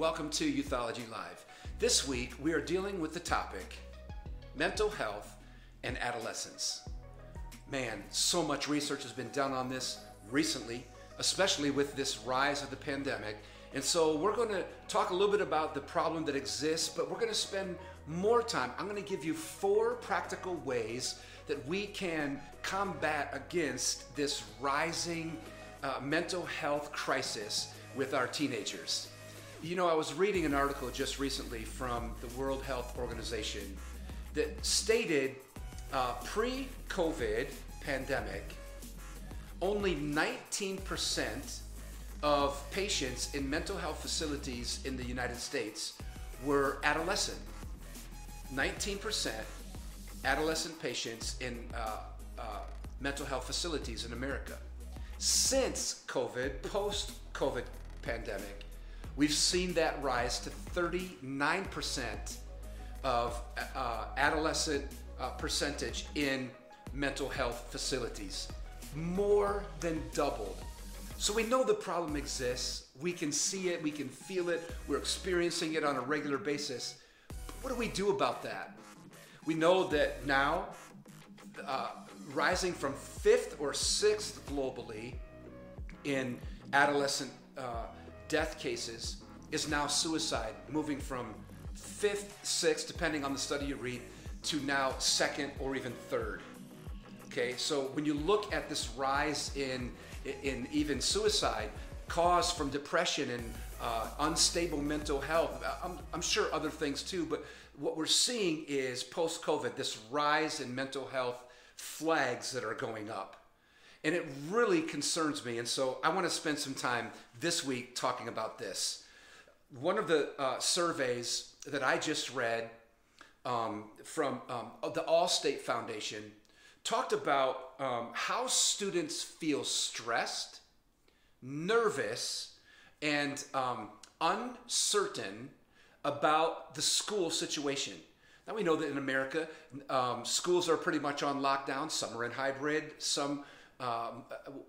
welcome to Youthology Live. This week we are dealing with the topic mental health and adolescence. Man, so much research has been done on this recently, especially with this rise of the pandemic. And so we're going to talk a little bit about the problem that exists, but we're going to spend more time. I'm going to give you four practical ways that we can combat against this rising uh, mental health crisis with our teenagers. You know, I was reading an article just recently from the World Health Organization that stated uh, pre COVID pandemic, only 19% of patients in mental health facilities in the United States were adolescent. 19% adolescent patients in uh, uh, mental health facilities in America. Since COVID, post COVID pandemic, we've seen that rise to 39% of uh, adolescent uh, percentage in mental health facilities. More than doubled. So we know the problem exists. We can see it, we can feel it, we're experiencing it on a regular basis. But what do we do about that? We know that now, uh, rising from fifth or sixth globally in adolescent uh, death cases is now suicide, moving from fifth, sixth, depending on the study you read, to now second or even third. Okay, so when you look at this rise in in even suicide caused from depression and uh, unstable mental health, I'm, I'm sure other things too, but what we're seeing is post COVID this rise in mental health flags that are going up. And it really concerns me. And so I want to spend some time this week talking about this. One of the uh, surveys that I just read um, from um, the Allstate Foundation talked about um, how students feel stressed, nervous, and um, uncertain about the school situation. Now we know that in America, um, schools are pretty much on lockdown. Some are in hybrid. Some um,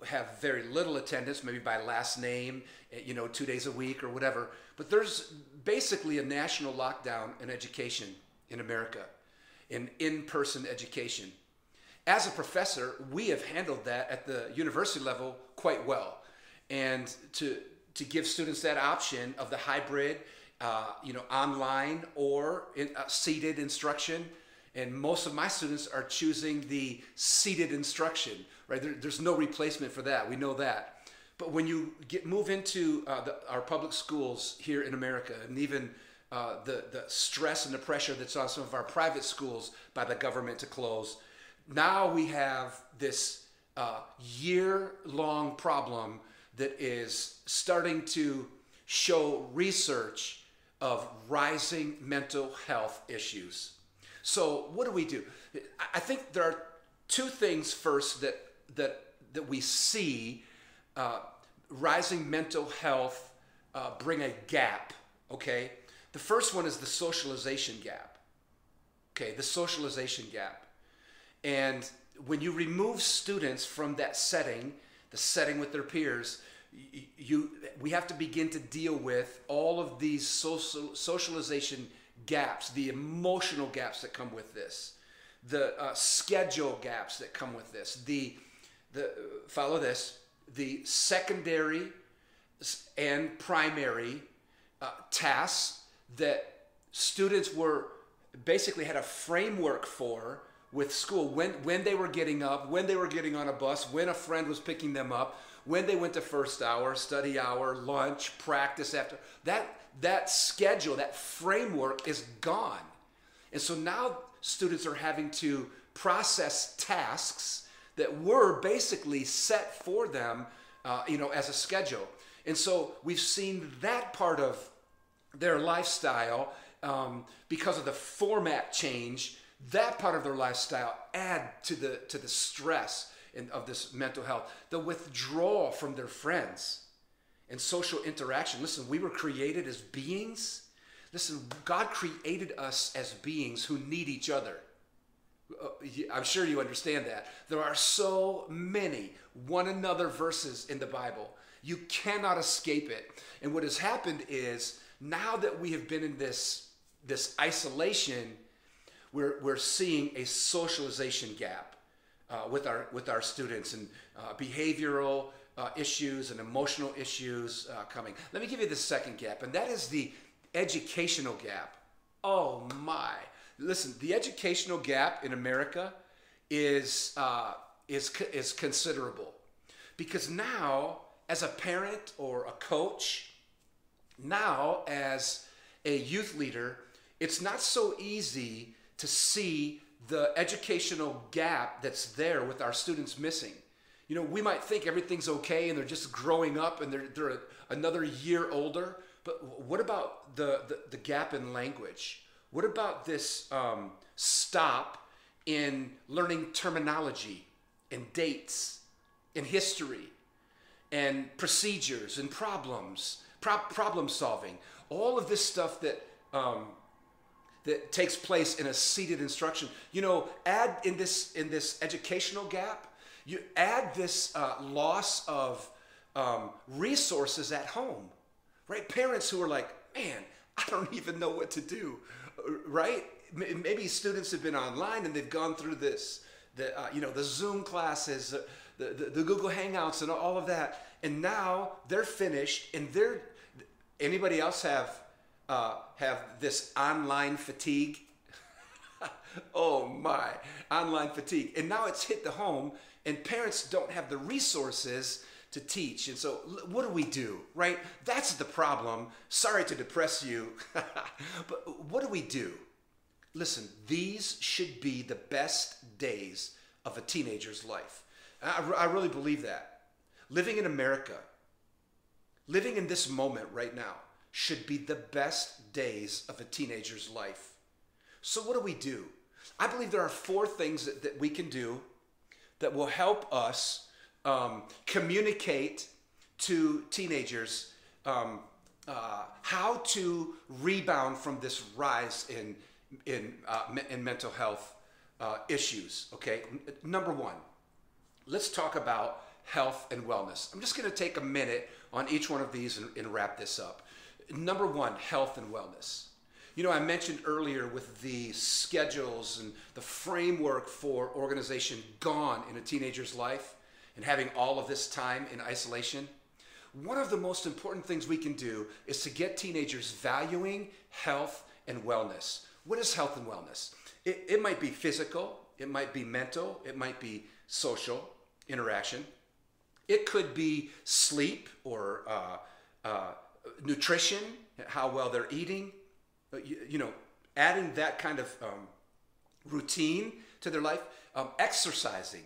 have very little attendance, maybe by last name, eh, you know, two days a week or whatever. But there's basically a national lockdown in education in America, in in-person education. As a professor, we have handled that at the university level quite well, and to to give students that option of the hybrid uh, you know, online or in, uh, seated instruction. And most of my students are choosing the seated instruction, right? There, there's no replacement for that. We know that. But when you get move into uh, the, our public schools here in America, and even uh, the the stress and the pressure that's on some of our private schools by the government to close, now we have this uh, year-long problem that is starting to show research of rising mental health issues. So, what do we do? I think there are two things first that that that we see uh, rising mental health uh, bring a gap. Okay, the first one is the socialization gap. Okay, the socialization gap, and when you remove students from that setting, the setting with their peers, you we have to begin to deal with all of these social socialization gaps the emotional gaps that come with this the uh, schedule gaps that come with this the the follow this the secondary and primary uh, tasks that students were basically had a framework for with school when when they were getting up when they were getting on a bus when a friend was picking them up when they went to first hour, study hour, lunch, practice after. That that schedule, that framework is gone. And so now students are having to process tasks that were basically set for them, uh, you know, as a schedule. And so we've seen that part of their lifestyle um, because of the format change. That part of their lifestyle add to the to the stress in, of this mental health, the withdrawal from their friends and social interaction. Listen, we were created as beings. Listen, God created us as beings who need each other. Uh, I'm sure you understand that. There are so many one another verses in the Bible. You cannot escape it. And what has happened is now that we have been in this this isolation, we're we're seeing a socialization gap uh, with our with our students and uh, behavioral uh, issues and emotional issues uh, coming. Let me give you the second gap, and that is the educational gap. Oh my! Listen, the educational gap in America is uh, is is considerable because now, as a parent or a coach, now as a youth leader, it's not so easy to see the educational gap that's there with our students missing. You know, we might think everything's okay and they're just growing up and they're, they're another year older, but what about the, the, the gap in language? What about this um, stop in learning terminology and dates and history and procedures and problems, pro- problem solving? All of this stuff that um, that takes place in a seated instruction. You know, add in this in this educational gap, you add this uh, loss of um, resources at home, right? Parents who are like, man, I don't even know what to do, right? Maybe students have been online and they've gone through this, the uh, you know the Zoom classes, the, the the Google Hangouts, and all of that, and now they're finished and they're. Anybody else have uh, have this online fatigue. oh my, online fatigue. And now it's hit the home, and parents don't have the resources to teach. And so, what do we do, right? That's the problem. Sorry to depress you, but what do we do? Listen, these should be the best days of a teenager's life. I, I really believe that. Living in America, living in this moment right now, should be the best days of a teenager's life. So, what do we do? I believe there are four things that, that we can do that will help us um, communicate to teenagers um, uh, how to rebound from this rise in, in, uh, in mental health uh, issues. Okay, N- number one, let's talk about health and wellness. I'm just going to take a minute on each one of these and, and wrap this up. Number one, health and wellness. You know, I mentioned earlier with the schedules and the framework for organization gone in a teenager's life and having all of this time in isolation. One of the most important things we can do is to get teenagers valuing health and wellness. What is health and wellness? It, it might be physical, it might be mental, it might be social interaction. It could be sleep or uh, uh, nutrition, how well they're eating, uh, you, you know, adding that kind of um, routine to their life, um, exercising,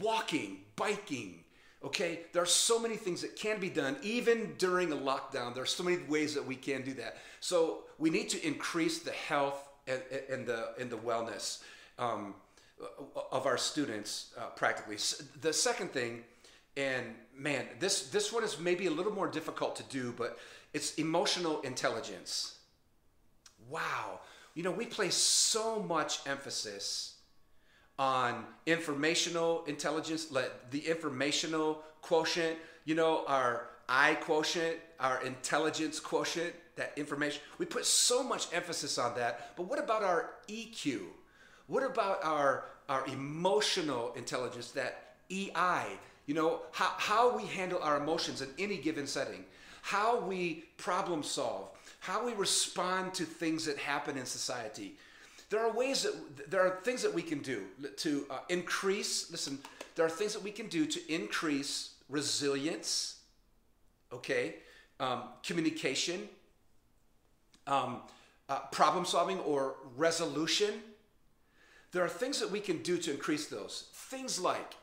walking, biking. Okay, there are so many things that can be done even during a lockdown. There are so many ways that we can do that. So we need to increase the health and, and the and the wellness um, of our students uh, practically. The second thing, and man, this this one is maybe a little more difficult to do, but it's emotional intelligence. Wow. You know, we place so much emphasis on informational intelligence, like the informational quotient, you know, our I quotient, our intelligence quotient, that information. We put so much emphasis on that. But what about our EQ? What about our, our emotional intelligence, that EI? You know, how, how we handle our emotions in any given setting how we problem solve, how we respond to things that happen in society. There are ways that there are things that we can do to uh, increase. Listen, there are things that we can do to increase resilience. Okay, um, communication, um, uh, problem solving, or resolution. There are things that we can do to increase those. Things like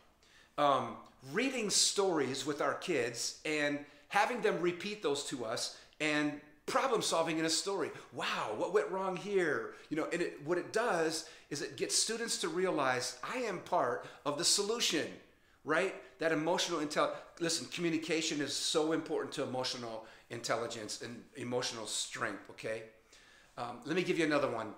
um, reading stories with our kids and having them repeat those to us and problem solving in a story. Wow, what went wrong here? You know, and it, what it does is it gets students to realize I am part of the solution, right? That emotional intel. Listen, communication is so important to emotional intelligence and emotional strength. Okay, um, let me give you another one.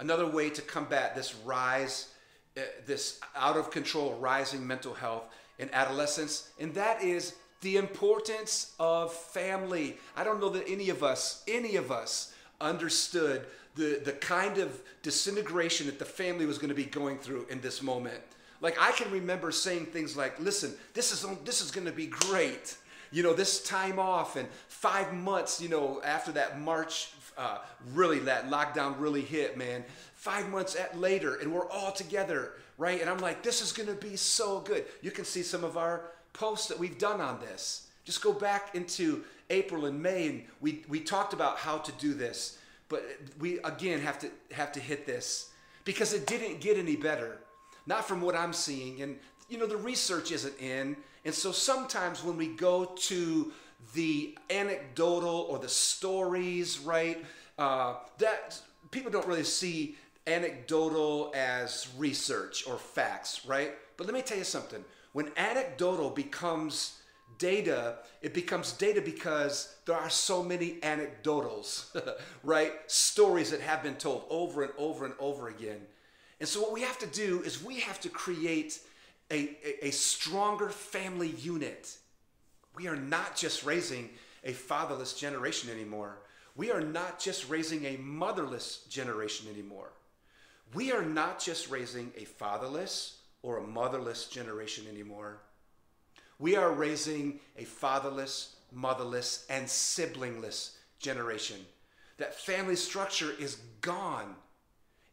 Another way to combat this rise, uh, this out of control rising mental health in adolescence, and that is the importance of family. I don't know that any of us, any of us, understood the, the kind of disintegration that the family was going to be going through in this moment. Like I can remember saying things like, "Listen, this is this is going to be great." You know, this time off and five months. You know, after that March, uh, really that lockdown really hit, man. Five months at later, and we're all together, right? And I'm like, "This is to be so good." You can see some of our posts that we've done on this. Just go back into April and May, and we we talked about how to do this, but we again have to have to hit this because it didn't get any better not from what I'm seeing. And, you know, the research isn't in. And so sometimes when we go to the anecdotal or the stories, right, uh, that people don't really see anecdotal as research or facts, right? But let me tell you something. When anecdotal becomes data, it becomes data because there are so many anecdotals, right? Stories that have been told over and over and over again. And so, what we have to do is we have to create a, a, a stronger family unit. We are not just raising a fatherless generation anymore. We are not just raising a motherless generation anymore. We are not just raising a fatherless or a motherless generation anymore. We are raising a fatherless, motherless, and siblingless generation. That family structure is gone.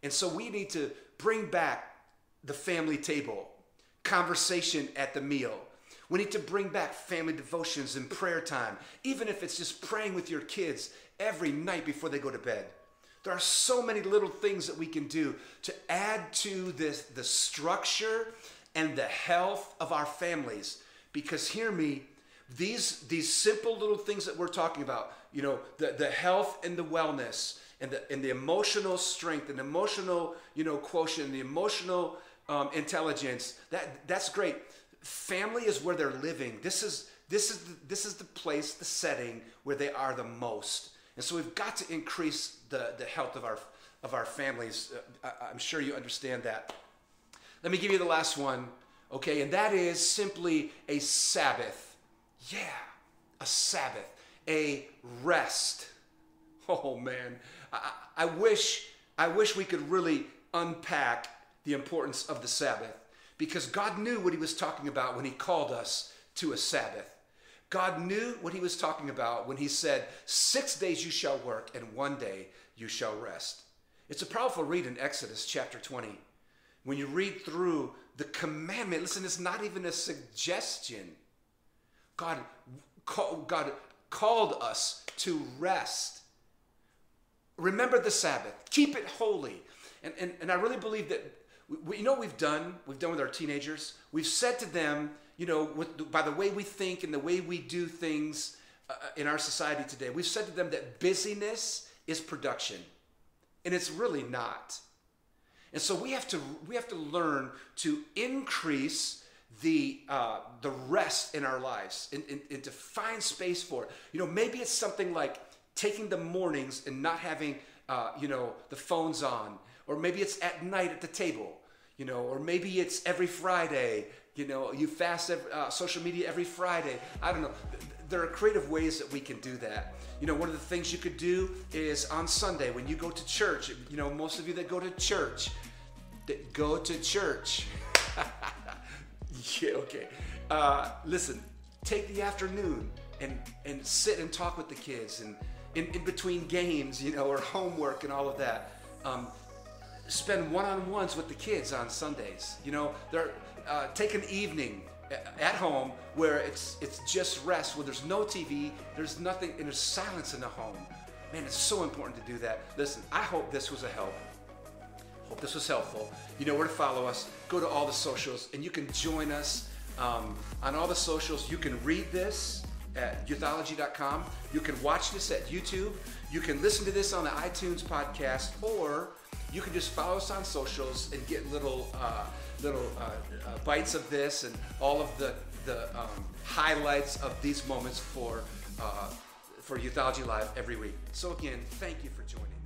And so we need to bring back the family table, conversation at the meal. We need to bring back family devotions and prayer time, even if it's just praying with your kids every night before they go to bed. There are so many little things that we can do to add to this the structure and the health of our families. Because hear me, these these simple little things that we're talking about, you know, the, the health and the wellness, and the, and the emotional strength and emotional, you know, quotient, the emotional um, intelligence, that, that's great. Family is where they're living. This is, this, is the, this is the place, the setting where they are the most. And so we've got to increase the, the health of our, of our families. Uh, I, I'm sure you understand that. Let me give you the last one, okay? And that is simply a Sabbath. Yeah, a Sabbath, a rest. Oh man, I, I wish I wish we could really unpack the importance of the Sabbath because God knew what he was talking about when he called us to a Sabbath. God knew what he was talking about when he said, Six days you shall work, and one day you shall rest. It's a powerful read in Exodus chapter 20. When you read through the commandment, listen, it's not even a suggestion. God, God called us to rest. Remember the Sabbath. Keep it holy. And, and, and I really believe that, we, you know we've done? We've done with our teenagers? We've said to them, you know, with, by the way we think and the way we do things uh, uh, in our society today, we've said to them that busyness is production. And it's really not. And so we have to, we have to learn to increase the uh, the rest in our lives and, and, and, to find space for it. You know, maybe it's something like taking the mornings and not having, uh, you know, the phones on, or maybe it's at night at the table, you know, or maybe it's every Friday, you know, you fast every, uh, social media every Friday. I don't know. There are creative ways that we can do that. You know, one of the things you could do is on Sunday when you go to church, you know, most of you that go to church, that go to church. yeah, okay. Uh, listen, take the afternoon and and sit and talk with the kids and in, in between games, you know, or homework and all of that. Um, spend one-on-ones with the kids on Sundays. You know, they're uh, take an evening at home where it's it's just rest, where there's no TV, there's nothing, and there's silence in the home. Man, it's so important to do that. Listen, I hope this was a help. Hope this was helpful. You know where to follow us. Go to all the socials, and you can join us um, on all the socials. You can read this at youthology.com. You can watch this at YouTube. You can listen to this on the iTunes podcast, or you can just follow us on socials and get little uh, little uh, uh, bites of this and all of the the um, highlights of these moments for uh, for Youthology Live every week. So again, thank you for joining.